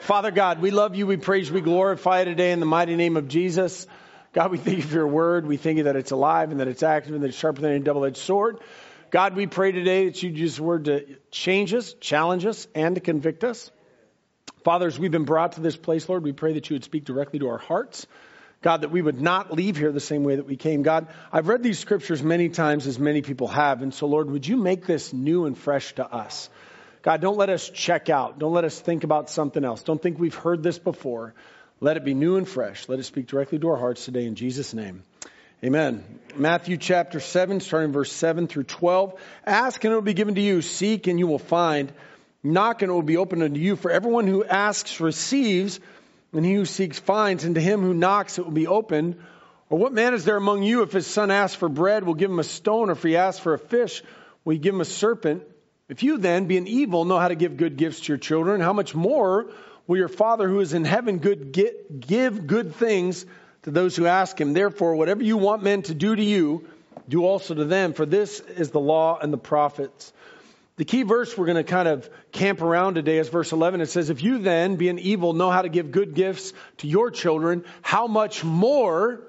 Father God, we love you, we praise you, we glorify you today in the mighty name of Jesus. God, we thank you for your word. We thank you that it's alive and that it's active and that it's sharper than a double edged sword. God, we pray today that you use the word to change us, challenge us, and to convict us. Fathers, we've been brought to this place, Lord. We pray that you would speak directly to our hearts. God, that we would not leave here the same way that we came. God, I've read these scriptures many times, as many people have. And so, Lord, would you make this new and fresh to us? God, don't let us check out. Don't let us think about something else. Don't think we've heard this before. Let it be new and fresh. Let it speak directly to our hearts today in Jesus' name. Amen. Matthew chapter 7, starting verse 7 through 12. Ask and it will be given to you. Seek and you will find. Knock and it will be opened unto you. For everyone who asks receives, and he who seeks finds, and to him who knocks it will be opened. Or what man is there among you if his son asks for bread, will give him a stone, or if he asks for a fish, will give him a serpent? If you then, being evil, know how to give good gifts to your children, how much more will your Father who is in heaven good get, give good things to those who ask him? Therefore, whatever you want men to do to you, do also to them, for this is the law and the prophets. The key verse we're going to kind of camp around today is verse 11. It says, If you then, being evil, know how to give good gifts to your children, how much more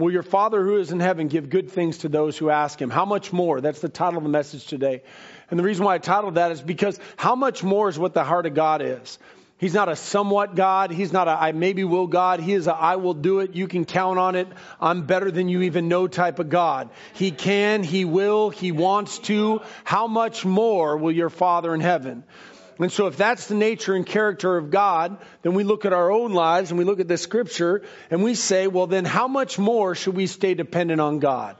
will your Father who is in heaven give good things to those who ask him? How much more? That's the title of the message today. And the reason why I titled that is because how much more is what the heart of God is. He's not a somewhat God. He's not a I maybe will God. He is a I will do it. You can count on it. I'm better than you even know type of God. He can, He will, He wants to. How much more will your Father in heaven? And so if that's the nature and character of God, then we look at our own lives and we look at the scripture and we say, well, then how much more should we stay dependent on God?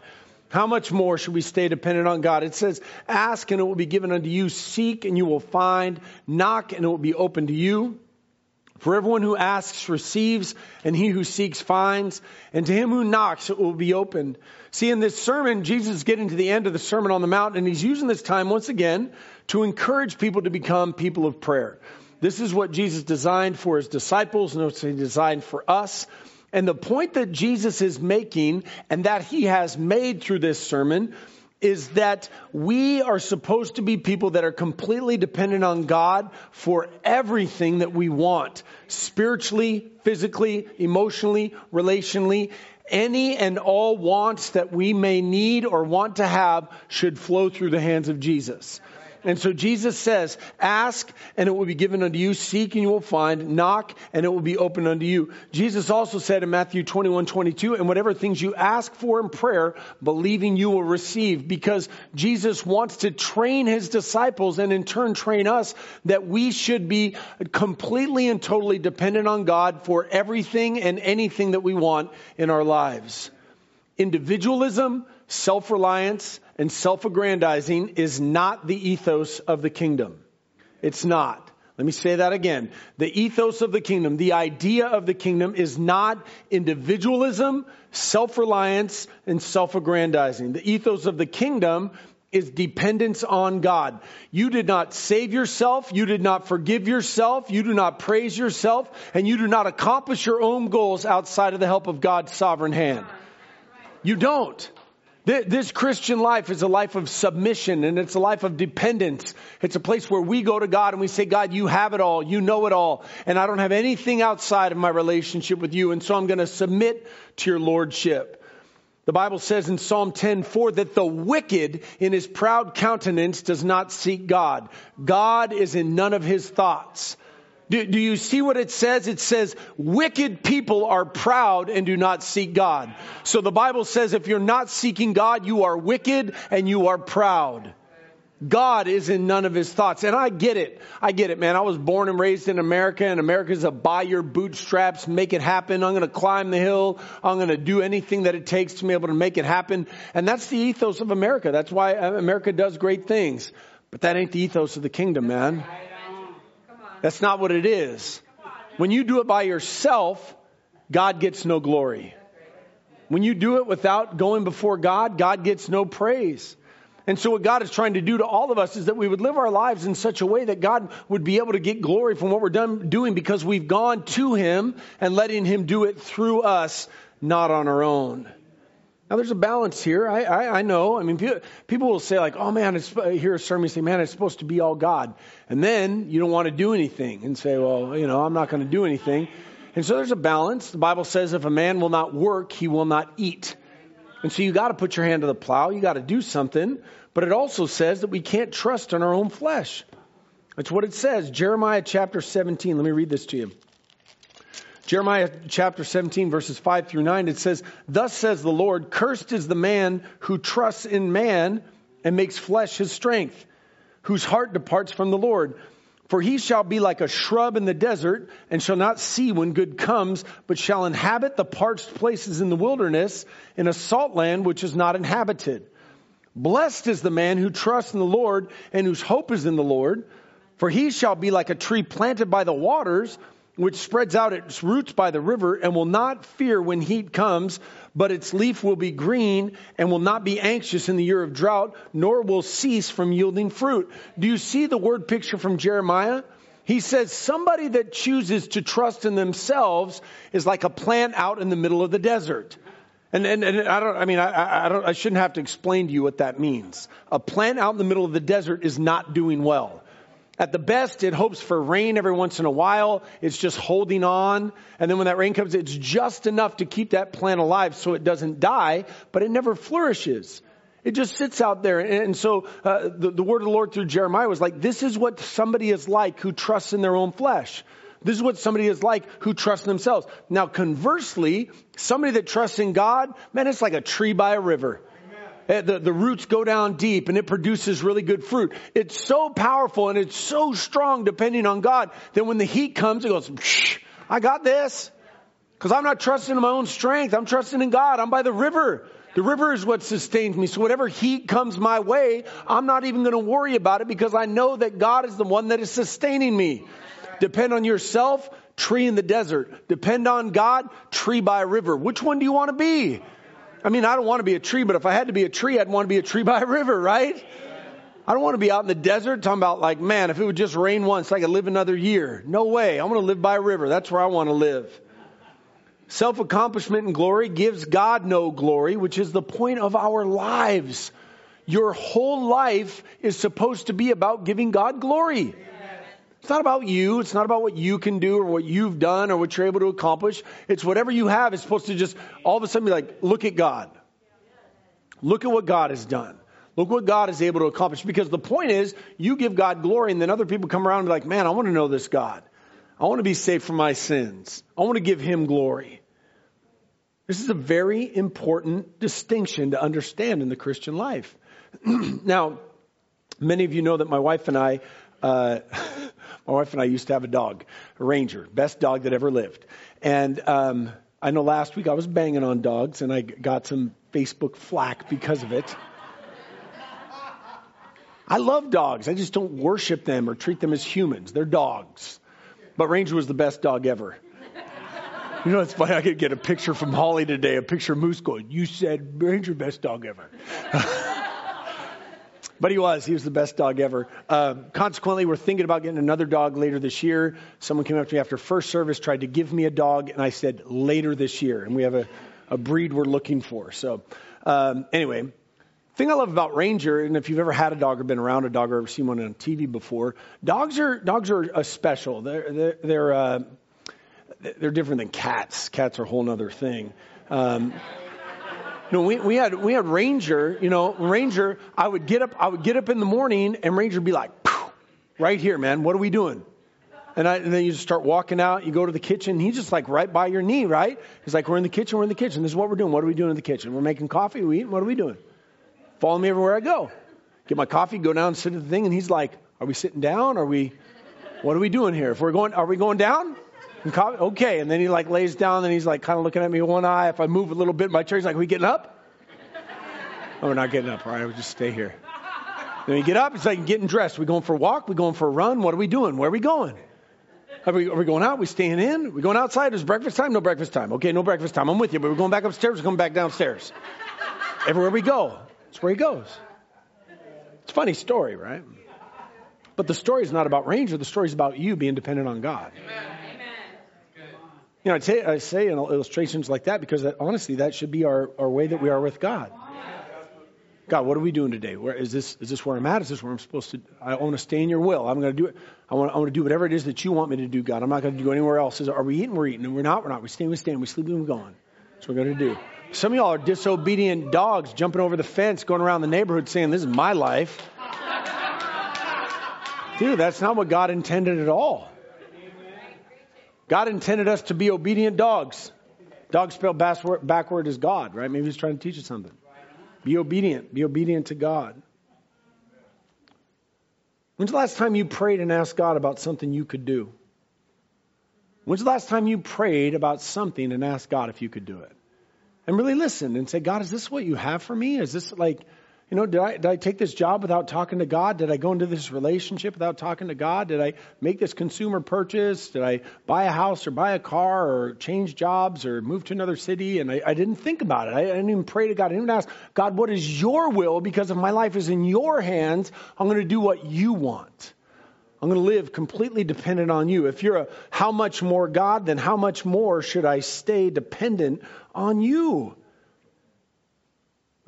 How much more should we stay dependent on God? It says, ask and it will be given unto you. Seek and you will find. Knock and it will be open to you. For everyone who asks receives, and he who seeks finds, and to him who knocks it will be opened. See, in this sermon, Jesus is getting to the end of the Sermon on the Mount, and he's using this time once again to encourage people to become people of prayer. This is what Jesus designed for his disciples, and he designed for us. And the point that Jesus is making and that he has made through this sermon is that we are supposed to be people that are completely dependent on God for everything that we want spiritually, physically, emotionally, relationally. Any and all wants that we may need or want to have should flow through the hands of Jesus. And so Jesus says, ask and it will be given unto you. Seek and you will find. Knock and it will be opened unto you. Jesus also said in Matthew 21, 22, and whatever things you ask for in prayer, believing you will receive because Jesus wants to train his disciples and in turn train us that we should be completely and totally dependent on God for everything and anything that we want in our lives. Individualism, self-reliance, and self aggrandizing is not the ethos of the kingdom. It's not. Let me say that again. The ethos of the kingdom, the idea of the kingdom is not individualism, self reliance, and self aggrandizing. The ethos of the kingdom is dependence on God. You did not save yourself. You did not forgive yourself. You do not praise yourself. And you do not accomplish your own goals outside of the help of God's sovereign hand. You don't. This Christian life is a life of submission and it's a life of dependence. It's a place where we go to God and we say, God, you have it all. You know it all. And I don't have anything outside of my relationship with you. And so I'm going to submit to your lordship. The Bible says in Psalm 10:4 that the wicked in his proud countenance does not seek God. God is in none of his thoughts. Do, do, you see what it says? It says, wicked people are proud and do not seek God. So the Bible says if you're not seeking God, you are wicked and you are proud. God is in none of his thoughts. And I get it. I get it, man. I was born and raised in America and America's a by your bootstraps, make it happen. I'm going to climb the hill. I'm going to do anything that it takes to be able to make it happen. And that's the ethos of America. That's why America does great things. But that ain't the ethos of the kingdom, man. That's not what it is. When you do it by yourself, God gets no glory. When you do it without going before God, God gets no praise. And so, what God is trying to do to all of us is that we would live our lives in such a way that God would be able to get glory from what we're done doing because we've gone to Him and letting Him do it through us, not on our own. Now, there's a balance here. I, I, I know. I mean, people, will say, like, oh man, it's, hear a sermon say, man, it's supposed to be all God. And then you don't want to do anything and say, well, you know, I'm not going to do anything. And so there's a balance. The Bible says if a man will not work, he will not eat. And so you got to put your hand to the plow. You got to do something. But it also says that we can't trust in our own flesh. That's what it says. Jeremiah chapter 17. Let me read this to you. Jeremiah chapter 17, verses 5 through 9, it says, Thus says the Lord, cursed is the man who trusts in man and makes flesh his strength, whose heart departs from the Lord. For he shall be like a shrub in the desert, and shall not see when good comes, but shall inhabit the parched places in the wilderness, in a salt land which is not inhabited. Blessed is the man who trusts in the Lord, and whose hope is in the Lord. For he shall be like a tree planted by the waters, which spreads out its roots by the river, and will not fear when heat comes, but its leaf will be green, and will not be anxious in the year of drought, nor will cease from yielding fruit. Do you see the word picture from Jeremiah? He says somebody that chooses to trust in themselves is like a plant out in the middle of the desert. And, and, and I don't, I mean, I, I, don't, I shouldn't have to explain to you what that means. A plant out in the middle of the desert is not doing well. At the best, it hopes for rain every once in a while. It's just holding on. And then when that rain comes, it's just enough to keep that plant alive so it doesn't die, but it never flourishes. It just sits out there. And so uh, the, the word of the Lord through Jeremiah was like, this is what somebody is like who trusts in their own flesh. This is what somebody is like who trusts themselves. Now, conversely, somebody that trusts in God, man, it's like a tree by a river. Eh, the, the roots go down deep and it produces really good fruit. It's so powerful and it's so strong depending on God that when the heat comes, it goes, I got this. Because I'm not trusting in my own strength. I'm trusting in God. I'm by the river. The river is what sustains me. So whatever heat comes my way, I'm not even going to worry about it because I know that God is the one that is sustaining me. Depend on yourself, tree in the desert. Depend on God, tree by a river. Which one do you want to be? I mean, I don't want to be a tree, but if I had to be a tree, I'd want to be a tree by a river, right? I don't want to be out in the desert talking about like, man, if it would just rain once, I could live another year. No way. I'm going to live by a river. That's where I want to live. Self accomplishment and glory gives God no glory, which is the point of our lives. Your whole life is supposed to be about giving God glory. It's not about you. It's not about what you can do or what you've done or what you're able to accomplish. It's whatever you have is supposed to just all of a sudden be like, look at God. Look at what God has done. Look what God is able to accomplish. Because the point is, you give God glory, and then other people come around and be like, man, I want to know this God. I want to be saved from my sins. I want to give him glory. This is a very important distinction to understand in the Christian life. now, many of you know that my wife and I, uh, My wife and I used to have a dog, a Ranger, best dog that ever lived. And um, I know last week I was banging on dogs and I got some Facebook flack because of it. I love dogs. I just don't worship them or treat them as humans. They're dogs. But Ranger was the best dog ever. You know, it's funny. I could get a picture from Holly today, a picture of Moose going, You said Ranger, best dog ever. But he was. He was the best dog ever. Uh, consequently, we're thinking about getting another dog later this year. Someone came up to me after first service, tried to give me a dog, and I said later this year. And we have a, a breed we're looking for. So, um, anyway, thing I love about Ranger, and if you've ever had a dog or been around a dog or ever seen one on TV before, dogs are dogs are a special. They're they're they're, uh, they're different than cats. Cats are a whole other thing. Um, no, we, we had we had Ranger. You know, Ranger. I would get up. I would get up in the morning, and Ranger would be like, "Right here, man. What are we doing?" And, I, and then you just start walking out. You go to the kitchen. He's just like right by your knee, right? He's like, "We're in the kitchen. We're in the kitchen. This is what we're doing. What are we doing in the kitchen? We're making coffee. We eating. What are we doing? Follow me everywhere I go. Get my coffee. Go down, sit at the thing, and he's like, "Are we sitting down? Are we? What are we doing here? If we're going, are we going down?" Okay. And then he like lays down and he's like kind of looking at me with one eye. If I move a little bit, my chair, he's like, are we getting up? Oh, we're not getting up. All right, we'll just stay here. Then we get up. It's like getting dressed. We going for a walk? We going for a run? What are we doing? Where are we going? Are we, are we going out? Are we staying in? Are we going outside? Is breakfast time? No breakfast time. Okay, no breakfast time. I'm with you, but we're going back upstairs. We're going back downstairs. Everywhere we go, that's where he goes. It's a funny story, right? But the story is not about Ranger. The story is about you being dependent on God. Amen. You know, I, t- I say in illustrations like that because that, honestly, that should be our, our way that we are with God. God, what are we doing today? Where is this? Is this where I'm at? Is this where I'm supposed to? I want to stay in your will. I'm going to do it. I want, I want to do whatever it is that you want me to do, God. I'm not going to do anywhere else. Is, are we eating? We're eating. And we're not. We're not. We're staying. We're staying. We're sleeping. We're gone. That's what we're going to do. Some of y'all are disobedient dogs jumping over the fence, going around the neighborhood saying, "This is my life." Dude, that's not what God intended at all. God intended us to be obedient dogs. Dog spelled backward is God, right? Maybe he's trying to teach us something. Be obedient. Be obedient to God. When's the last time you prayed and asked God about something you could do? When's the last time you prayed about something and asked God if you could do it? And really listen and say, God, is this what you have for me? Is this like you know, did I, did I take this job without talking to God? Did I go into this relationship without talking to God? Did I make this consumer purchase? Did I buy a house or buy a car or change jobs or move to another city? And I, I didn't think about it. I, I didn't even pray to God. I didn't even ask, God, what is your will? Because if my life is in your hands, I'm going to do what you want. I'm going to live completely dependent on you. If you're a how much more God, then how much more should I stay dependent on you?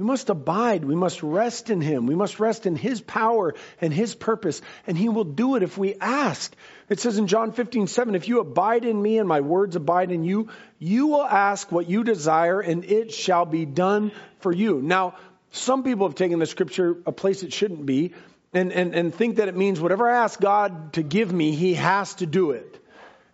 We must abide. We must rest in Him. We must rest in His power and His purpose. And He will do it if we ask. It says in John 15, 7, if you abide in me and my words abide in you, you will ask what you desire and it shall be done for you. Now, some people have taken the scripture a place it shouldn't be and, and, and think that it means whatever I ask God to give me, He has to do it.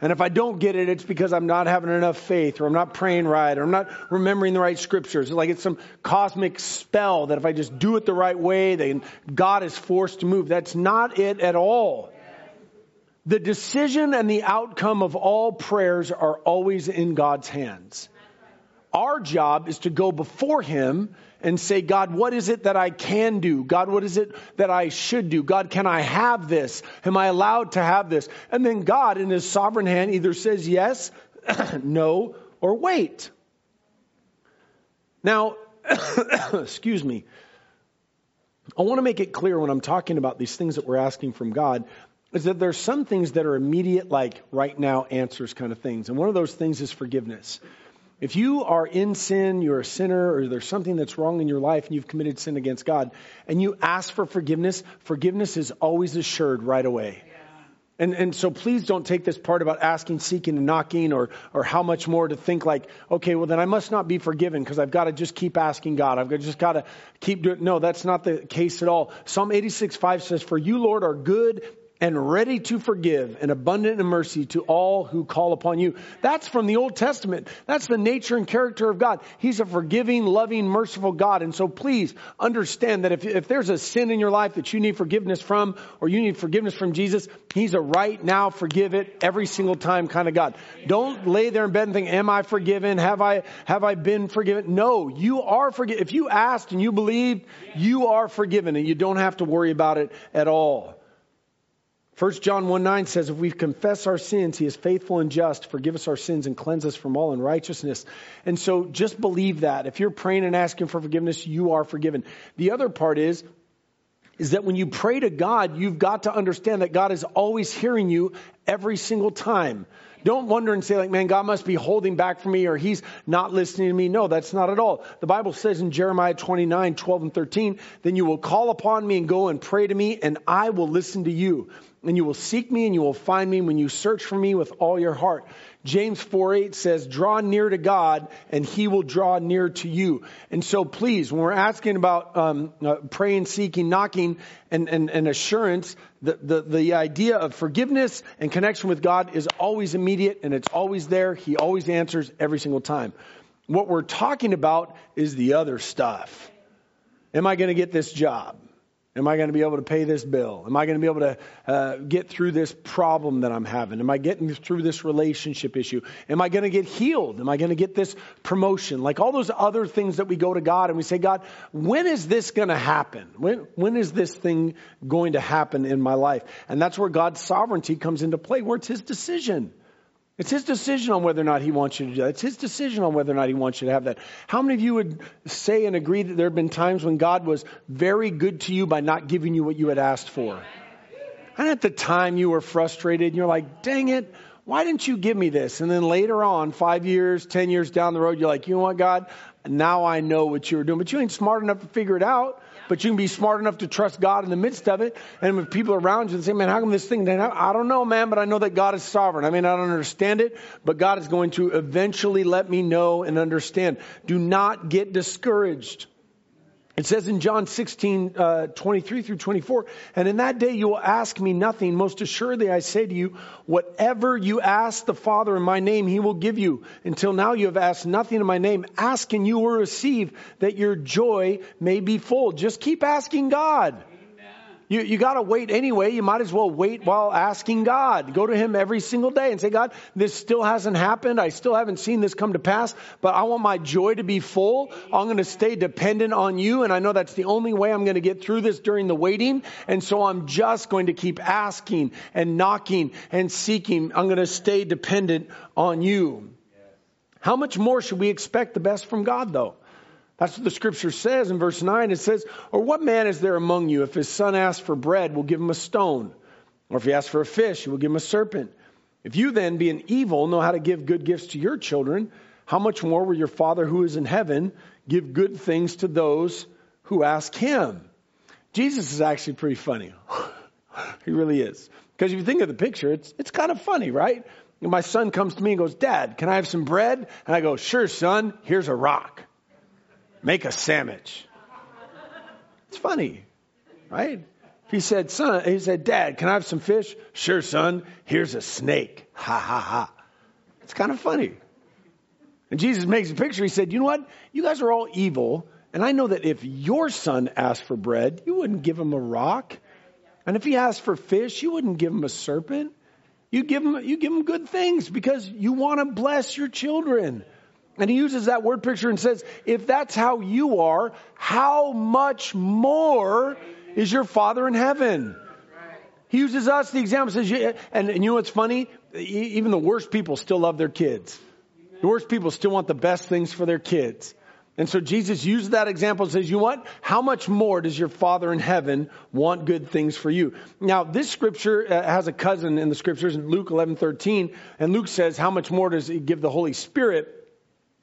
And if I don't get it, it's because I'm not having enough faith or I'm not praying right or I'm not remembering the right scriptures. It's like it's some cosmic spell that if I just do it the right way, then God is forced to move. That's not it at all. The decision and the outcome of all prayers are always in God's hands. Our job is to go before Him and say, God, what is it that I can do? God, what is it that I should do? God, can I have this? Am I allowed to have this? And then God, in His sovereign hand, either says yes, no, or wait. Now, excuse me. I want to make it clear when I'm talking about these things that we're asking from God is that there's some things that are immediate, like right now answers kind of things. And one of those things is forgiveness. If you are in sin, you're a sinner, or there's something that's wrong in your life and you've committed sin against God, and you ask for forgiveness, forgiveness is always assured right away. And, and so please don't take this part about asking, seeking, and knocking or, or how much more to think like, okay, well then I must not be forgiven because I've got to just keep asking God. I've just got to keep doing No, that's not the case at all. Psalm 86, 5 says, For you, Lord, are good and ready to forgive and abundant in mercy to all who call upon you. That's from the Old Testament. That's the nature and character of God. He's a forgiving, loving, merciful God. And so please understand that if, if there's a sin in your life that you need forgiveness from or you need forgiveness from Jesus, He's a right now forgive it every single time kind of God. Don't lay there in bed and think, am I forgiven? Have I, have I been forgiven? No, you are forgiven. If you asked and you believed, you are forgiven and you don't have to worry about it at all. 1 John 1 9 says, If we confess our sins, he is faithful and just forgive us our sins and cleanse us from all unrighteousness. And so just believe that. If you're praying and asking for forgiveness, you are forgiven. The other part is, is that when you pray to God, you've got to understand that God is always hearing you every single time. Don't wonder and say, like, man, God must be holding back from me or he's not listening to me. No, that's not at all. The Bible says in Jeremiah 29, 12 and 13, then you will call upon me and go and pray to me and I will listen to you and you will seek me and you will find me when you search for me with all your heart. James 4 8 says, Draw near to God, and he will draw near to you. And so, please, when we're asking about um, uh, praying, seeking, knocking, and, and, and assurance, the, the, the idea of forgiveness and connection with God is always immediate and it's always there. He always answers every single time. What we're talking about is the other stuff. Am I going to get this job? Am I going to be able to pay this bill? Am I going to be able to uh, get through this problem that I'm having? Am I getting through this relationship issue? Am I going to get healed? Am I going to get this promotion? Like all those other things that we go to God and we say, God, when is this going to happen? When, when is this thing going to happen in my life? And that's where God's sovereignty comes into play, where it's His decision. It's his decision on whether or not he wants you to do that. It's his decision on whether or not he wants you to have that. How many of you would say and agree that there have been times when God was very good to you by not giving you what you had asked for? And at the time you were frustrated and you're like, dang it, why didn't you give me this? And then later on, five years, 10 years down the road, you're like, you know what, God? Now I know what you were doing. But you ain't smart enough to figure it out. But you can be smart enough to trust God in the midst of it. And with people around you and say, man, how come this thing, I don't know, man, but I know that God is sovereign. I mean, I don't understand it, but God is going to eventually let me know and understand. Do not get discouraged. It says in John 16, uh, 23 through 24, and in that day you will ask me nothing. Most assuredly I say to you, whatever you ask the Father in my name, he will give you. Until now you have asked nothing in my name. Ask and you will receive that your joy may be full. Just keep asking God. You, you got to wait anyway. You might as well wait while asking God. Go to Him every single day and say, God, this still hasn't happened. I still haven't seen this come to pass, but I want my joy to be full. I'm going to stay dependent on you. And I know that's the only way I'm going to get through this during the waiting. And so I'm just going to keep asking and knocking and seeking. I'm going to stay dependent on you. How much more should we expect the best from God though? That's what the scripture says in verse 9. It says, Or what man is there among you, if his son asks for bread, will give him a stone? Or if he asks for a fish, he will give him a serpent? If you then, being evil, know how to give good gifts to your children, how much more will your Father who is in heaven give good things to those who ask him? Jesus is actually pretty funny. he really is. Because if you think of the picture, it's, it's kind of funny, right? my son comes to me and goes, Dad, can I have some bread? And I go, Sure, son, here's a rock. Make a sandwich. It's funny, right? He said, son, he said, dad, can I have some fish? Sure, son. Here's a snake. Ha ha ha. It's kind of funny. And Jesus makes a picture. He said, you know what? You guys are all evil. And I know that if your son asked for bread, you wouldn't give him a rock. And if he asked for fish, you wouldn't give him a serpent. You give him, you give him good things because you want to bless your children. And he uses that word picture and says, if that's how you are, how much more is your Father in heaven? He uses us, the example says, and, and you know what's funny? Even the worst people still love their kids. The worst people still want the best things for their kids. And so Jesus uses that example and says, you what? How much more does your Father in heaven want good things for you? Now, this scripture uh, has a cousin in the scriptures in Luke 11, 13. And Luke says, how much more does he give the Holy Spirit?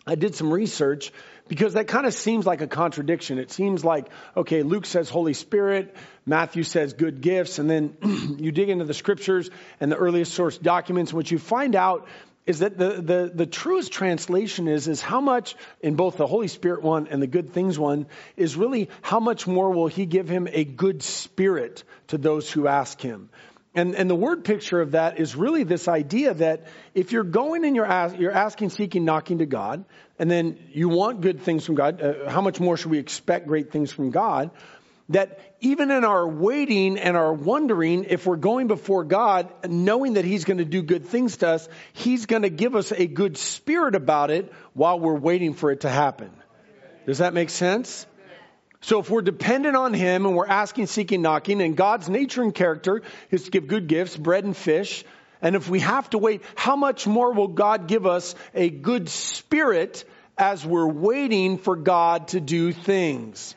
I did some research because that kind of seems like a contradiction. It seems like, okay, Luke says Holy Spirit, Matthew says good gifts, and then you dig into the scriptures and the earliest source documents. And what you find out is that the, the, the truest translation is, is how much in both the Holy Spirit one and the good things one is really how much more will he give him a good spirit to those who ask him. And, and the word picture of that is really this idea that if you're going and you're, ask, you're asking, seeking, knocking to God, and then you want good things from God, uh, how much more should we expect great things from God? That even in our waiting and our wondering, if we're going before God, knowing that He's going to do good things to us, He's going to give us a good spirit about it while we're waiting for it to happen. Does that make sense? So if we're dependent on Him and we're asking, seeking, knocking, and God's nature and character is to give good gifts, bread and fish, and if we have to wait, how much more will God give us a good spirit as we're waiting for God to do things?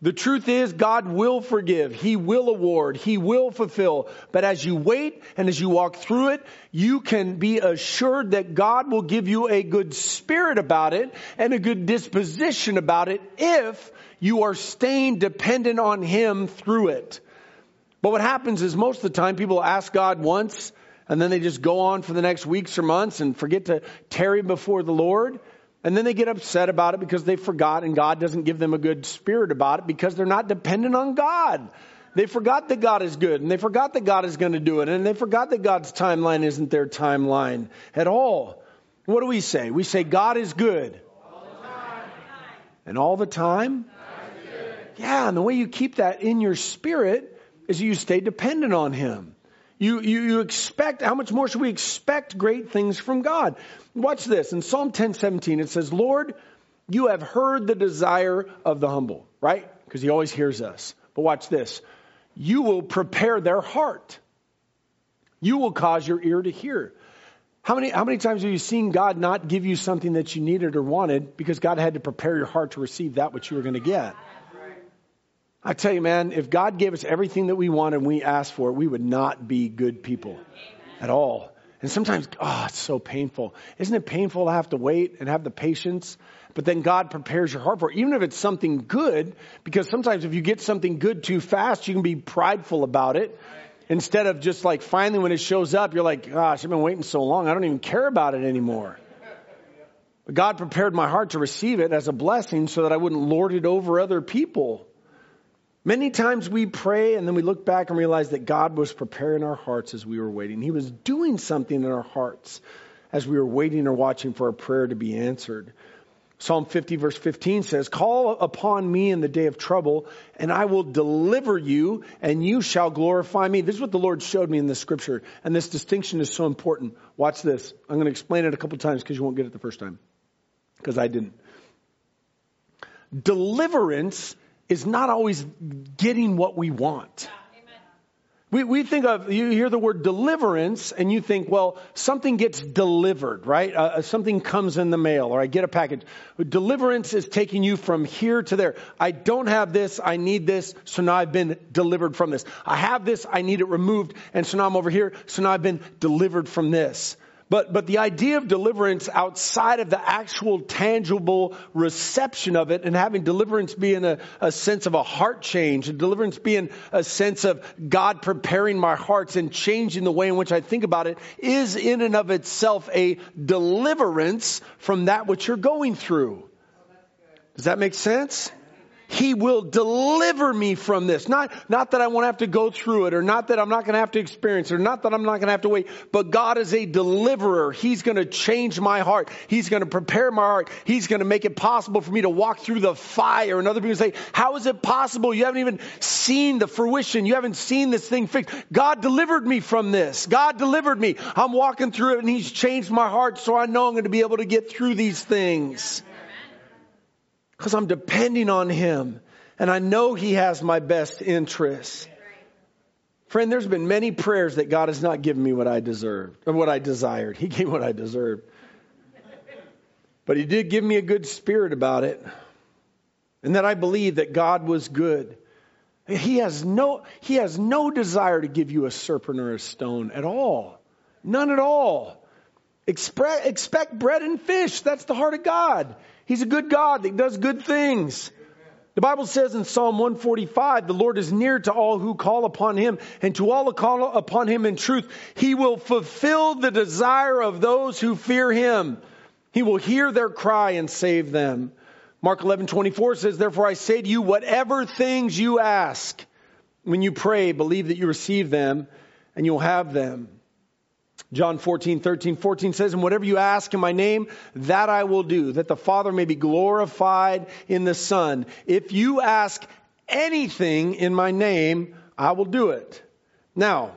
The truth is, God will forgive. He will award. He will fulfill. But as you wait and as you walk through it, you can be assured that God will give you a good spirit about it and a good disposition about it if you are staying dependent on Him through it. But what happens is most of the time people ask God once and then they just go on for the next weeks or months and forget to tarry before the Lord. And then they get upset about it because they forgot and God doesn't give them a good spirit about it because they're not dependent on God. They forgot that God is good and they forgot that God is going to do it and they forgot that God's timeline isn't their timeline at all. What do we say? We say God is good. All and all the time? Yeah, and the way you keep that in your spirit is you stay dependent on Him. You, you, you expect, how much more should we expect great things from God? Watch this. In Psalm 10 17, it says, Lord, you have heard the desire of the humble, right? Because He always hears us. But watch this. You will prepare their heart. You will cause your ear to hear. How many, how many times have you seen God not give you something that you needed or wanted because God had to prepare your heart to receive that which you were going to get? I tell you, man, if God gave us everything that we want and we asked for, we would not be good people at all. And sometimes, oh, it's so painful. Isn't it painful to have to wait and have the patience? But then God prepares your heart for it, even if it's something good, because sometimes if you get something good too fast, you can be prideful about it. Instead of just like finally when it shows up, you're like, gosh, I've been waiting so long, I don't even care about it anymore. But God prepared my heart to receive it as a blessing so that I wouldn't lord it over other people. Many times we pray and then we look back and realize that God was preparing our hearts as we were waiting. He was doing something in our hearts as we were waiting or watching for our prayer to be answered. Psalm 50 verse 15 says, Call upon me in the day of trouble, and I will deliver you, and you shall glorify me. This is what the Lord showed me in this scripture, and this distinction is so important. Watch this. I'm going to explain it a couple times because you won't get it the first time, because I didn't. Deliverance is not always getting what we want. We, we think of, you hear the word deliverance and you think, well, something gets delivered, right? Uh, uh, something comes in the mail or I get a package. Deliverance is taking you from here to there. I don't have this, I need this, so now I've been delivered from this. I have this, I need it removed, and so now I'm over here, so now I've been delivered from this. But, but the idea of deliverance outside of the actual tangible reception of it and having deliverance being a, a sense of a heart change and deliverance being a sense of God preparing my hearts and changing the way in which I think about it is in and of itself a deliverance from that which you're going through. Does that make sense? He will deliver me from this. Not, not that I won't have to go through it or not that I'm not going to have to experience it or not that I'm not going to have to wait, but God is a deliverer. He's going to change my heart. He's going to prepare my heart. He's going to make it possible for me to walk through the fire. And other people say, how is it possible? You haven't even seen the fruition. You haven't seen this thing fixed. God delivered me from this. God delivered me. I'm walking through it and He's changed my heart so I know I'm going to be able to get through these things because I'm depending on Him and I know He has my best interests. Friend, there's been many prayers that God has not given me what I deserved, or what I desired. He gave what I deserved. But He did give me a good spirit about it. And that I believe that God was good. He has no, he has no desire to give you a serpent or a stone at all. None at all. Expect, expect bread and fish. That's the heart of God. He's a good God that does good things. The Bible says in Psalm 145, the Lord is near to all who call upon him, and to all who call upon him in truth, he will fulfill the desire of those who fear him. He will hear their cry and save them. Mark 11, 24 says, Therefore I say to you, whatever things you ask, when you pray, believe that you receive them, and you'll have them. John 14, 13, 14 says, And whatever you ask in my name, that I will do, that the Father may be glorified in the Son. If you ask anything in my name, I will do it. Now,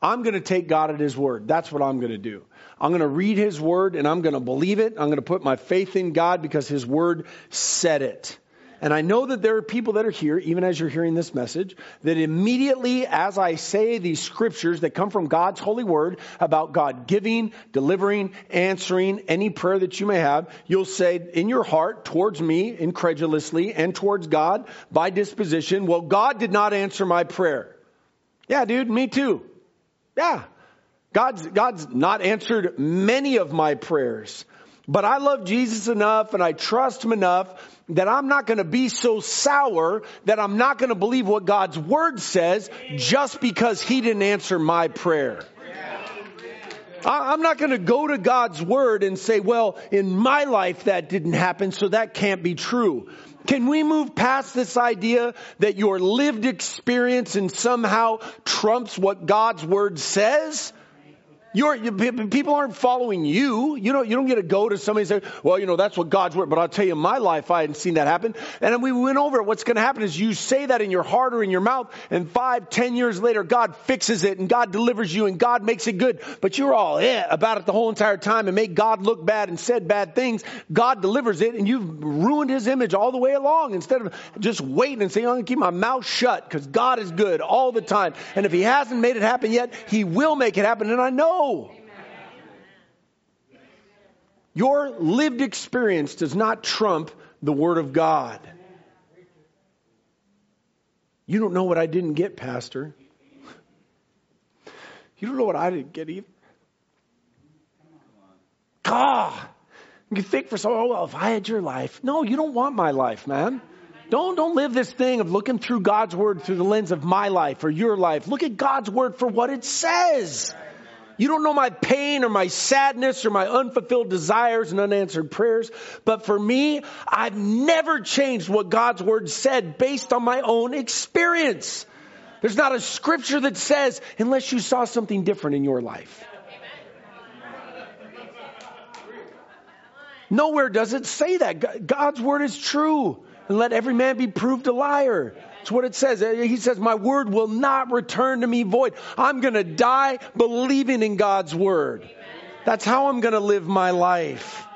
I'm going to take God at His word. That's what I'm going to do. I'm going to read His word and I'm going to believe it. I'm going to put my faith in God because His word said it. And I know that there are people that are here, even as you're hearing this message, that immediately as I say these scriptures that come from God's holy word about God giving, delivering, answering any prayer that you may have, you'll say in your heart towards me incredulously and towards God by disposition, well, God did not answer my prayer. Yeah, dude, me too. Yeah. God's, God's not answered many of my prayers. But I love Jesus enough and I trust him enough that I'm not going to be so sour that I'm not going to believe what God's word says just because he didn't answer my prayer. I'm not going to go to God's word and say, well, in my life that didn't happen, so that can't be true. Can we move past this idea that your lived experience and somehow trumps what God's word says? You're, you, people aren't following you. You don't, you don't get to go to somebody and say, well, you know, that's what God's word. But I'll tell you, in my life, I hadn't seen that happen. And we went over it. What's going to happen is you say that in your heart or in your mouth, and five, ten years later, God fixes it and God delivers you and God makes it good. But you're all eh about it the whole entire time and make God look bad and said bad things. God delivers it and you've ruined his image all the way along instead of just waiting and saying, I'm going to keep my mouth shut because God is good all the time. And if he hasn't made it happen yet, he will make it happen. And I know your lived experience does not trump the Word of God. You don't know what I didn't get, Pastor. You don't know what I didn't get either. ah. You think for so, oh, well, if I had your life. No, you don't want my life, man. Don't, don't live this thing of looking through God's word through the lens of my life or your life. Look at God's word for what it says. You don't know my pain or my sadness or my unfulfilled desires and unanswered prayers. But for me, I've never changed what God's word said based on my own experience. There's not a scripture that says, unless you saw something different in your life. Nowhere does it say that. God's word is true and let every man be proved a liar. That's what it says. Eh, he says, My word will not return to me void. I'm going to die believing in God's word. That's how I'm going to live my life.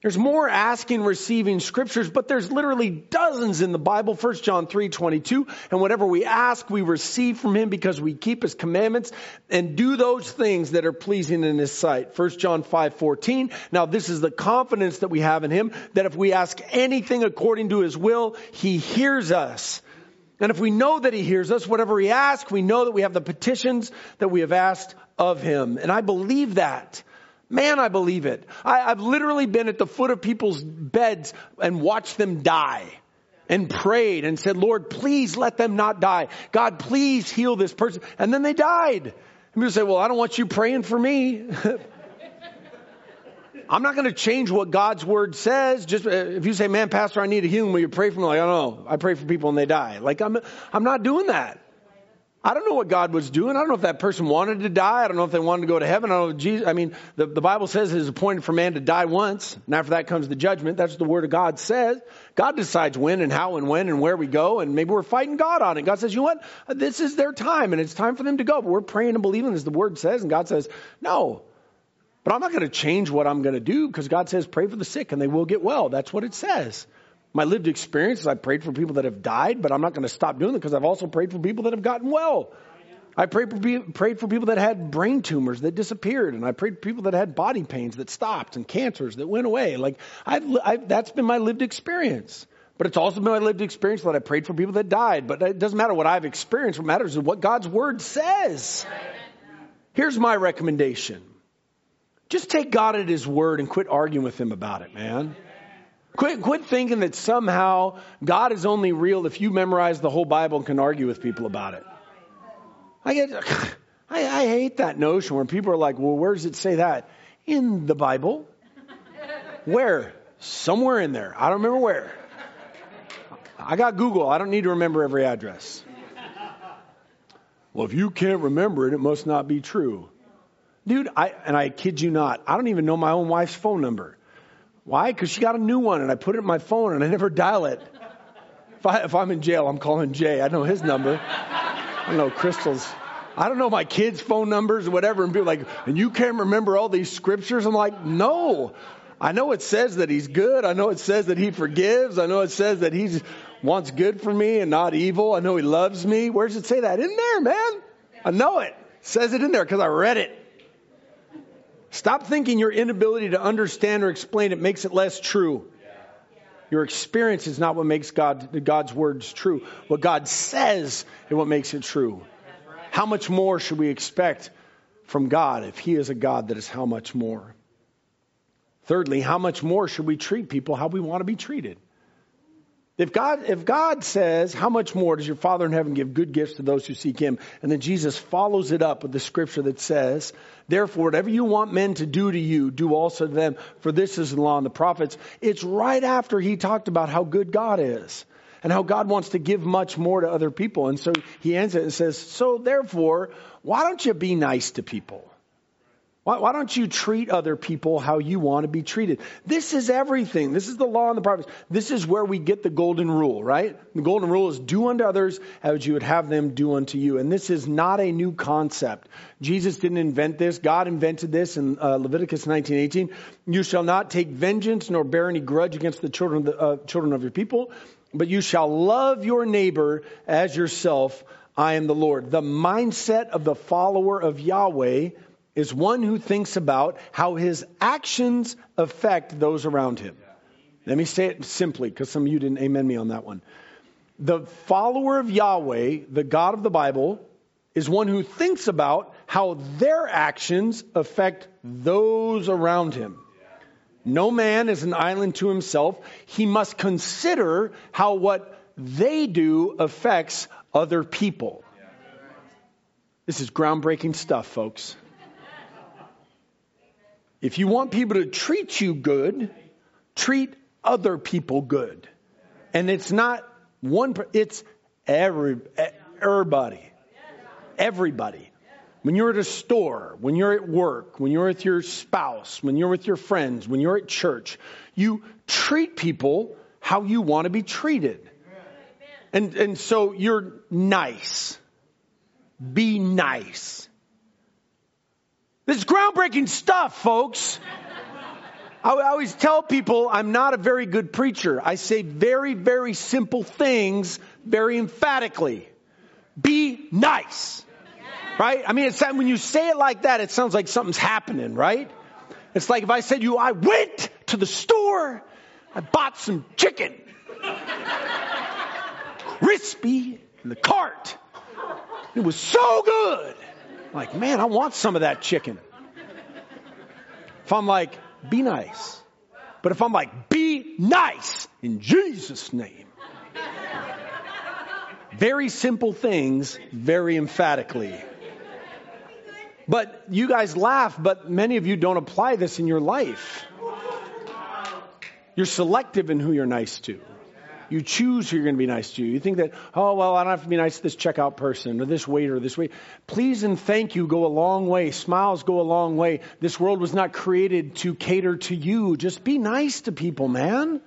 There's more asking, receiving scriptures, but there's literally dozens in the Bible. 1 John 3, 22. And whatever we ask, we receive from him because we keep his commandments and do those things that are pleasing in his sight. 1 John 5, 14. Now this is the confidence that we have in him that if we ask anything according to his will, he hears us. And if we know that he hears us, whatever we ask, we know that we have the petitions that we have asked of him. And I believe that. Man, I believe it. I, have literally been at the foot of people's beds and watched them die and prayed and said, Lord, please let them not die. God, please heal this person. And then they died. And people say, well, I don't want you praying for me. I'm not going to change what God's word says. Just uh, if you say, man, pastor, I need a healing, will you pray for me? Like, I don't know. I pray for people and they die. Like, I'm, I'm not doing that. I don't know what God was doing. I don't know if that person wanted to die. I don't know if they wanted to go to heaven. I don't know Jesus, I mean, the, the Bible says it is appointed for man to die once, and after that comes the judgment. That's what the Word of God says. God decides when and how and when and where we go, and maybe we're fighting God on it. God says, you know what? This is their time, and it's time for them to go. But we're praying and believing as the Word says, and God says, no. But I'm not going to change what I'm going to do because God says, pray for the sick and they will get well. That's what it says. My lived experience is I prayed for people that have died, but I'm not going to stop doing it because I've also prayed for people that have gotten well. I prayed for, prayed for people that had brain tumors that disappeared, and I prayed for people that had body pains that stopped and cancers that went away. Like I've, I've, that's been my lived experience. But it's also been my lived experience that I prayed for people that died. But it doesn't matter what I've experienced. What matters is what God's word says. Here's my recommendation. Just take God at His word and quit arguing with Him about it, man. Quit, quit thinking that somehow God is only real if you memorize the whole Bible and can argue with people about it. I get, I, I hate that notion where people are like, well, where does it say that? In the Bible. Where? Somewhere in there. I don't remember where. I got Google. I don't need to remember every address. Well, if you can't remember it, it must not be true. Dude, I, and I kid you not, I don't even know my own wife's phone number. Why? Because she got a new one and I put it in my phone and I never dial it. If, I, if I'm in jail, I'm calling Jay. I know his number. I know Crystal's. I don't know my kids' phone numbers or whatever. And people like, and you can't remember all these scriptures? I'm like, no. I know it says that he's good. I know it says that he forgives. I know it says that he wants good for me and not evil. I know he loves me. Where does it say that? In there, man. I know it. it says it in there because I read it. Stop thinking your inability to understand or explain it makes it less true. Your experience is not what makes God, God's words true. What God says is what makes it true. How much more should we expect from God if He is a God that is how much more? Thirdly, how much more should we treat people how we want to be treated? If God, if God says, how much more does your Father in heaven give good gifts to those who seek Him? And then Jesus follows it up with the scripture that says, therefore, whatever you want men to do to you, do also to them, for this is the law and the prophets. It's right after He talked about how good God is and how God wants to give much more to other people. And so He ends it and says, so therefore, why don't you be nice to people? Why, why, don't you treat other people how you want to be treated? This is everything. This is the law and the prophets. This is where we get the golden rule, right? The golden rule is do unto others as you would have them do unto you. And this is not a new concept. Jesus didn't invent this. God invented this in uh, Leviticus 19:18. You shall not take vengeance nor bear any grudge against the children of, the, uh, children of your people, but you shall love your neighbor as yourself. I am the Lord. The mindset of the follower of Yahweh is one who thinks about how his actions affect those around him. Let me say it simply because some of you didn't amen me on that one. The follower of Yahweh, the God of the Bible, is one who thinks about how their actions affect those around him. No man is an island to himself. He must consider how what they do affects other people. This is groundbreaking stuff, folks. If you want people to treat you good, treat other people good. And it's not one, it's every, everybody. Everybody. When you're at a store, when you're at work, when you're with your spouse, when you're with your friends, when you're at church, you treat people how you want to be treated. And, and so you're nice. Be nice. This is groundbreaking stuff, folks. I always tell people I'm not a very good preacher. I say very, very simple things very emphatically. Be nice. Right? I mean, it's, when you say it like that, it sounds like something's happening, right? It's like if I said to you, I went to the store, I bought some chicken. Crispy in the cart. It was so good. Like, man, I want some of that chicken. If I'm like, be nice. But if I'm like, be nice in Jesus' name. Very simple things, very emphatically. But you guys laugh, but many of you don't apply this in your life. You're selective in who you're nice to. You choose who you're going to be nice to. You think that, oh, well, I don't have to be nice to this checkout person or this waiter or this waiter. Please and thank you go a long way. Smiles go a long way. This world was not created to cater to you. Just be nice to people, man.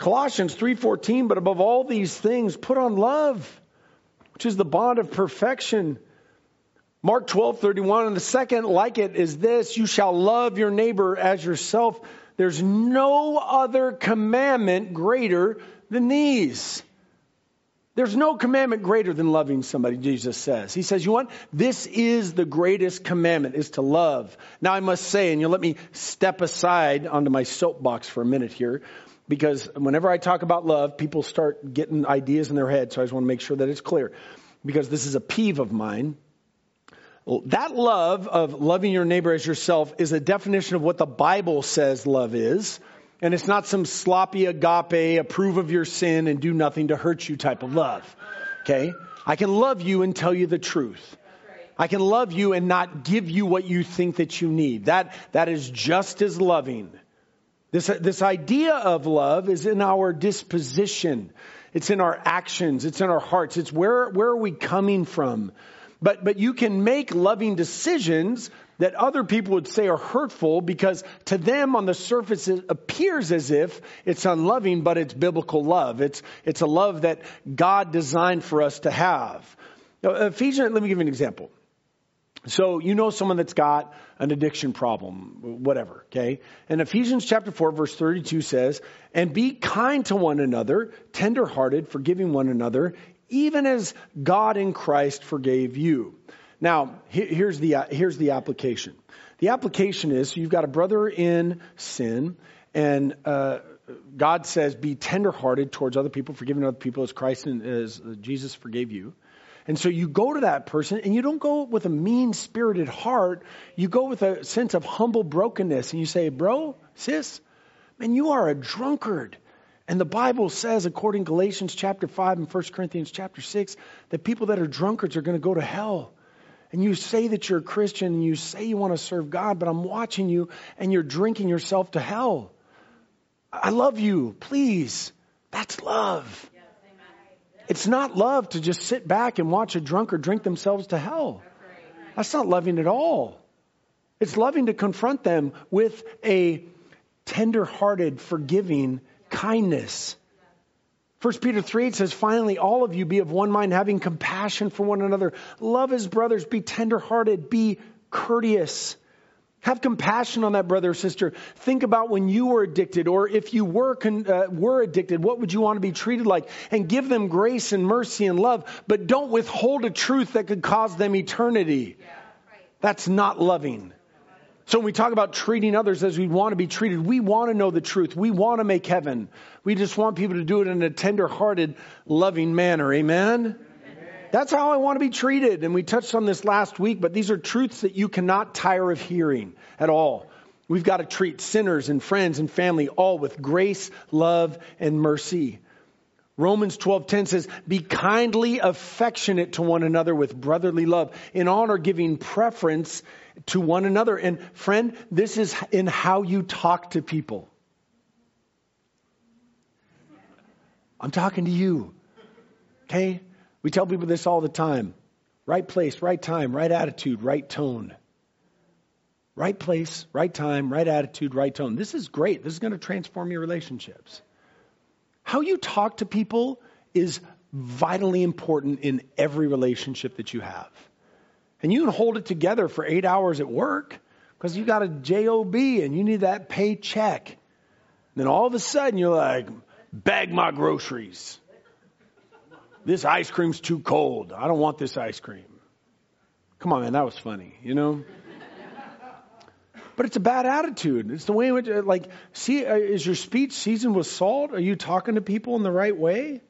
Colossians 3:14, but above all these things, put on love, which is the bond of perfection. Mark 12, 31, and the second like it is this you shall love your neighbor as yourself. There's no other commandment greater than these. There's no commandment greater than loving somebody, Jesus says. He says, You want? This is the greatest commandment, is to love. Now I must say, and you'll let me step aside onto my soapbox for a minute here, because whenever I talk about love, people start getting ideas in their head, so I just want to make sure that it's clear. Because this is a peeve of mine that love of loving your neighbor as yourself is a definition of what the Bible says love is. And it's not some sloppy agape, approve of your sin and do nothing to hurt you type of love. Okay? I can love you and tell you the truth. I can love you and not give you what you think that you need. That, that is just as loving. This, this idea of love is in our disposition. It's in our actions. It's in our hearts. It's where, where are we coming from? But, but you can make loving decisions that other people would say are hurtful because to them on the surface it appears as if it's unloving, but it's biblical love. It's, it's a love that God designed for us to have. Now, Ephesians, let me give you an example. So you know someone that's got an addiction problem, whatever, okay? And Ephesians chapter 4 verse 32 says, "And be kind to one another, tenderhearted, forgiving one another, even as God in Christ forgave you. Now, here's the, here's the application. The application is so you've got a brother in sin, and uh, God says, be tenderhearted towards other people, forgiving other people as Christ and as Jesus forgave you. And so you go to that person and you don't go with a mean spirited heart. You go with a sense of humble brokenness and you say, bro, sis, man, you are a drunkard. And the Bible says, according to Galatians chapter 5 and 1 Corinthians chapter 6, that people that are drunkards are going to go to hell. And you say that you're a Christian and you say you want to serve God, but I'm watching you and you're drinking yourself to hell. I love you. Please. That's love. It's not love to just sit back and watch a drunkard drink themselves to hell. That's not loving at all. It's loving to confront them with a tender hearted, forgiving, kindness. 1 Peter 3 it says, Finally, all of you be of one mind, having compassion for one another. Love as brothers, be tenderhearted, be courteous. Have compassion on that brother or sister. Think about when you were addicted, or if you were, uh, were addicted, what would you want to be treated like? And give them grace and mercy and love, but don't withhold a truth that could cause them eternity. That's not loving. So when we talk about treating others as we want to be treated, we want to know the truth. We want to make heaven. We just want people to do it in a tender-hearted, loving manner. Amen? Amen. That's how I want to be treated. And we touched on this last week, but these are truths that you cannot tire of hearing at all. We've got to treat sinners and friends and family all with grace, love, and mercy. Romans 12:10 says, "Be kindly affectionate to one another with brotherly love, in honor giving preference to one another." And friend, this is in how you talk to people. I'm talking to you. Okay? We tell people this all the time. Right place, right time, right attitude, right tone. Right place, right time, right attitude, right tone. This is great. This is going to transform your relationships. How you talk to people is vitally important in every relationship that you have. And you can hold it together for eight hours at work because you got a job and you need that paycheck. And then all of a sudden you're like, bag my groceries. This ice cream's too cold. I don't want this ice cream. Come on, man, that was funny, you know? But it's a bad attitude. It's the way in which, uh, like, see, uh, is your speech seasoned with salt? Are you talking to people in the right way?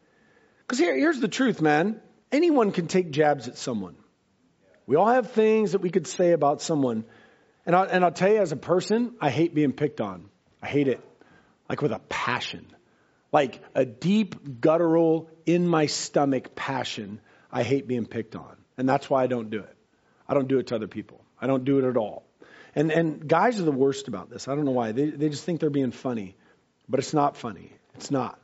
Because here, here's the truth, man. Anyone can take jabs at someone. We all have things that we could say about someone. And, I, and I'll tell you, as a person, I hate being picked on. I hate it. Like with a passion. Like a deep, guttural, in my stomach passion. I hate being picked on. And that's why I don't do it. I don't do it to other people. I don't do it at all. And, and guys are the worst about this. I don't know why. They, they just think they're being funny. But it's not funny. It's not.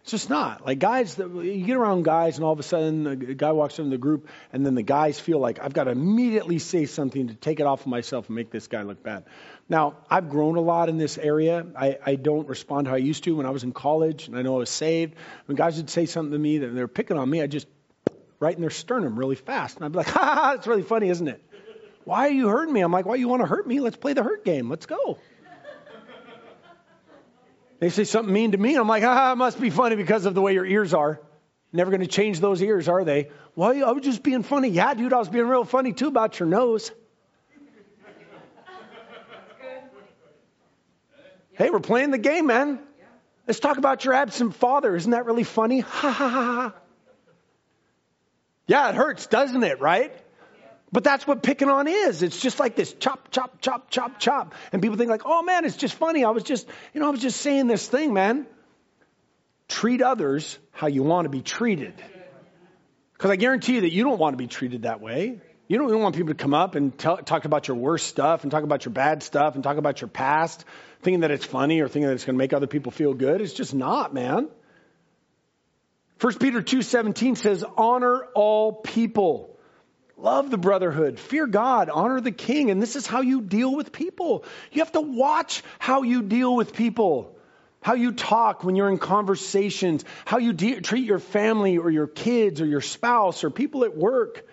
It's just not. Like guys, you get around guys, and all of a sudden a guy walks into the group, and then the guys feel like I've got to immediately say something to take it off of myself and make this guy look bad. Now, I've grown a lot in this area. I, I don't respond how I used to when I was in college, and I know I was saved. When guys would say something to me that they're picking on me, I just right in their sternum really fast, and I'd be like, "Ha ha! It's really funny, isn't it?" Why are you hurting me? I'm like, why you want to hurt me? Let's play the hurt game. Let's go. They say something mean to me. I'm like, ah, it must be funny because of the way your ears are. Never going to change those ears, are they? Well, I was just being funny. Yeah, dude, I was being real funny too about your nose. Hey, we're playing the game, man. Let's talk about your absent father. Isn't that really funny? Ha ha ha ha. Yeah, it hurts, doesn't it, right? But that's what picking on is. It's just like this chop, chop, chop, chop, chop. And people think like, oh man, it's just funny. I was just, you know, I was just saying this thing, man. Treat others how you want to be treated. Because I guarantee you that you don't want to be treated that way. You don't, you don't want people to come up and tell, talk about your worst stuff and talk about your bad stuff and talk about your past, thinking that it's funny or thinking that it's going to make other people feel good. It's just not, man. 1 Peter 2:17 says, "Honor all people." Love the brotherhood, fear God, honor the king, and this is how you deal with people. You have to watch how you deal with people, how you talk when you're in conversations, how you de- treat your family or your kids or your spouse or people at work.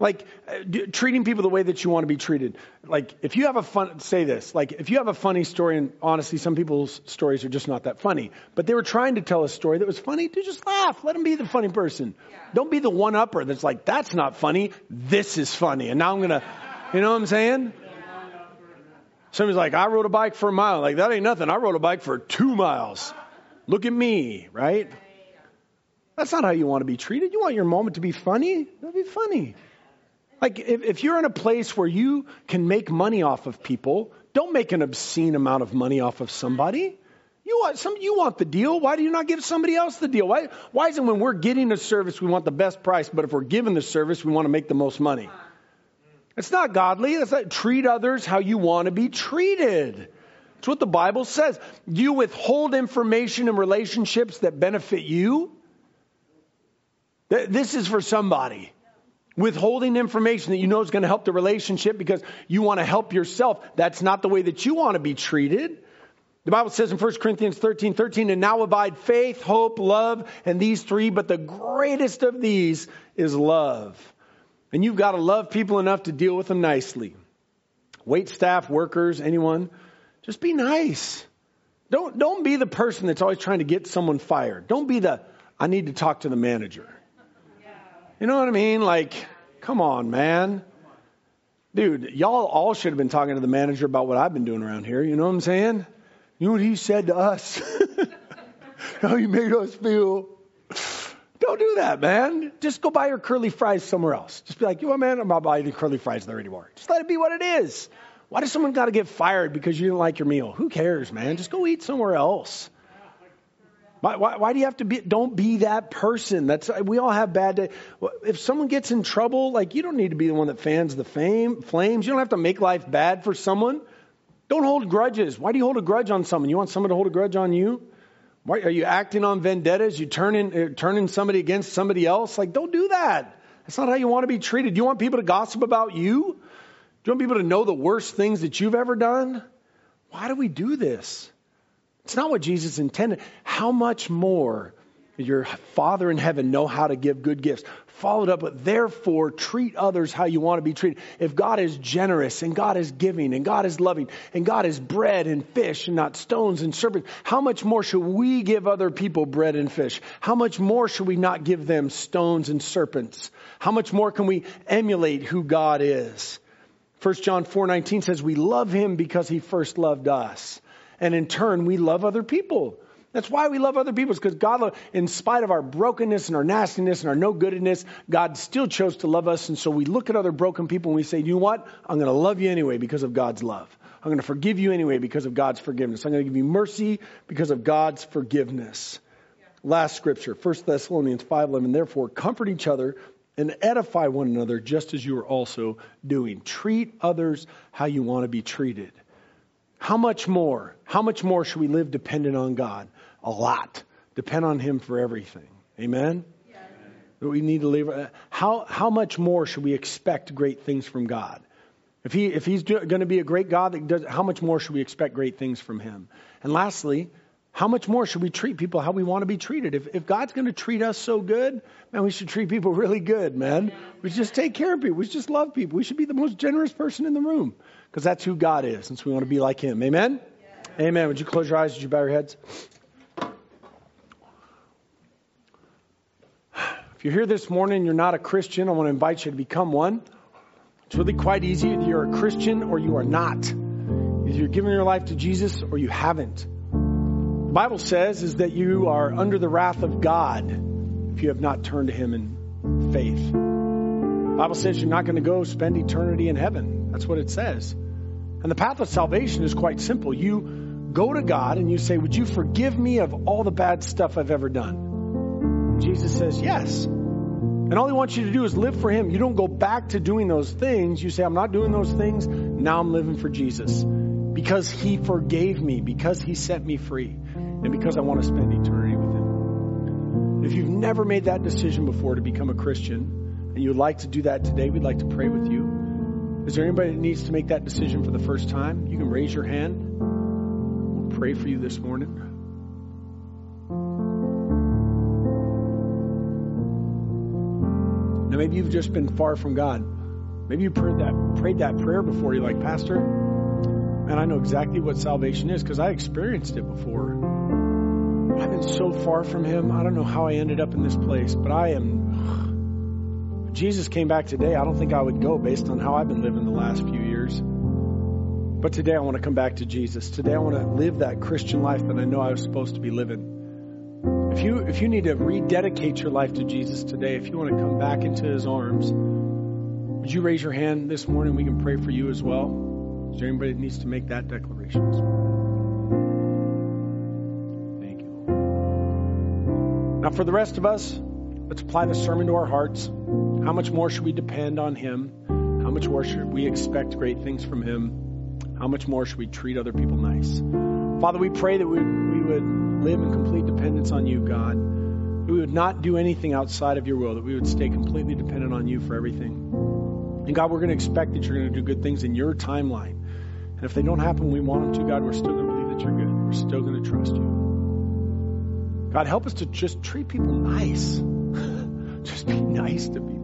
Like uh, d- treating people the way that you want to be treated. Like if you have a fun, say this, like if you have a funny story, and honestly, some people's stories are just not that funny, but they were trying to tell a story that was funny, to just laugh. Let them be the funny person. Yeah. Don't be the one upper that's like, that's not funny. This is funny. And now I'm going to, you know what I'm saying? Somebody's like, I rode a bike for a mile. Like, that ain't nothing. I rode a bike for two miles. Look at me, right? That's not how you want to be treated. You want your moment to be funny? That'll be funny. Like, if, if you're in a place where you can make money off of people, don't make an obscene amount of money off of somebody. You want some, you want the deal. Why do you not give somebody else the deal? Why, why is it when we're getting a service, we want the best price, but if we're given the service, we want to make the most money? It's not godly. It's not treat others how you want to be treated. It's what the Bible says. You withhold information in relationships that benefit you. This is for somebody withholding information that you know is going to help the relationship because you want to help yourself. That's not the way that you want to be treated. The Bible says in 1 Corinthians 13 13, and now abide faith, hope, love, and these three, but the greatest of these is love. And you've got to love people enough to deal with them nicely. Wait staff, workers, anyone, just be nice. Don't, don't be the person that's always trying to get someone fired. Don't be the, I need to talk to the manager. You know what I mean? Like, come on, man. Dude, y'all all should have been talking to the manager about what I've been doing around here. You know what I'm saying? You know what he said to us? How he made us feel. don't do that, man. Just go buy your curly fries somewhere else. Just be like, you know what, man? I'm not buying the curly fries there anymore. Just let it be what it is. Why does someone got to get fired because you didn't like your meal? Who cares, man? Just go eat somewhere else. Why, why, why, do you have to be? Don't be that person. That's we all have bad days. If someone gets in trouble, like you don't need to be the one that fans the fame flames. You don't have to make life bad for someone. Don't hold grudges. Why do you hold a grudge on someone? You want someone to hold a grudge on you? Why are you acting on vendettas? You turning uh, turning somebody against somebody else? Like don't do that. That's not how you want to be treated. Do you want people to gossip about you? Do you want people to know the worst things that you've ever done? Why do we do this? It's not what Jesus intended. How much more your Father in heaven know how to give good gifts? Followed up with, therefore, treat others how you want to be treated. If God is generous and God is giving and God is loving and God is bread and fish and not stones and serpents, how much more should we give other people bread and fish? How much more should we not give them stones and serpents? How much more can we emulate who God is? 1 John 4:19 says we love him because he first loved us. And in turn, we love other people. That's why we love other people, because God, in spite of our brokenness and our nastiness and our no goodness, God still chose to love us. And so we look at other broken people and we say, you know what? I'm going to love you anyway because of God's love. I'm going to forgive you anyway because of God's forgiveness. I'm going to give you mercy because of God's forgiveness. Last scripture, 1 Thessalonians 5.11, therefore comfort each other and edify one another just as you are also doing. Treat others how you want to be treated. How much more? How much more should we live dependent on God? A lot. Depend on Him for everything. Amen? We need to live. Uh, how, how much more should we expect great things from God? If, he, if He's going to be a great God, that does, how much more should we expect great things from Him? And lastly, how much more should we treat people how we want to be treated? If, if God's going to treat us so good, man, we should treat people really good, man. We should just take care of people. We should just love people. We should be the most generous person in the room because that's who God is, since we want to be like Him. Amen? Yeah. Amen. Would you close your eyes? Would you bow your heads? If you're here this morning and you're not a Christian, I want to invite you to become one. It's really quite easy. Either you're a Christian or you are not. Either you're giving your life to Jesus or you haven't. The Bible says is that you are under the wrath of God if you have not turned to Him in faith. The Bible says you're not going to go spend eternity in heaven that's what it says. And the path of salvation is quite simple. You go to God and you say, Would you forgive me of all the bad stuff I've ever done? And Jesus says, Yes. And all he wants you to do is live for him. You don't go back to doing those things. You say, I'm not doing those things. Now I'm living for Jesus. Because he forgave me, because he set me free, and because I want to spend eternity with him. If you've never made that decision before to become a Christian, and you would like to do that today, we'd like to pray with you. Is there anybody that needs to make that decision for the first time? You can raise your hand. We'll pray for you this morning. Now, maybe you've just been far from God. Maybe you prayed that, prayed that prayer before. You're like, Pastor, man, I know exactly what salvation is because I experienced it before. I've been so far from Him. I don't know how I ended up in this place, but I am if Jesus came back today, I don't think I would go based on how I've been living the last few years. But today I want to come back to Jesus. Today I want to live that Christian life that I know I was supposed to be living. If you if you need to rededicate your life to Jesus today, if you want to come back into his arms, would you raise your hand this morning? We can pray for you as well. Is there anybody that needs to make that declaration? Thank you. Now for the rest of us, let's apply the sermon to our hearts. How much more should we depend on Him? How much more should we expect great things from Him? How much more should we treat other people nice? Father, we pray that we, we would live in complete dependence on you, God. That we would not do anything outside of your will, that we would stay completely dependent on you for everything. And God, we're going to expect that you're going to do good things in your timeline. And if they don't happen, we want them to, God, we're still going to believe that you're good. We're still going to trust you. God, help us to just treat people nice. just be nice to people.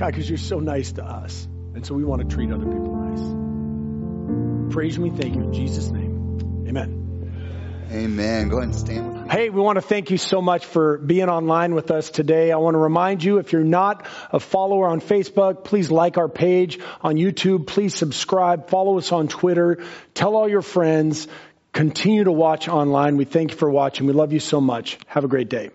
God, because you're so nice to us. And so we want to treat other people nice. Praise me, thank you. In Jesus' name. Amen. Amen. Go ahead and stand with me. Hey, we want to thank you so much for being online with us today. I want to remind you, if you're not a follower on Facebook, please like our page on YouTube. Please subscribe. Follow us on Twitter. Tell all your friends. Continue to watch online. We thank you for watching. We love you so much. Have a great day.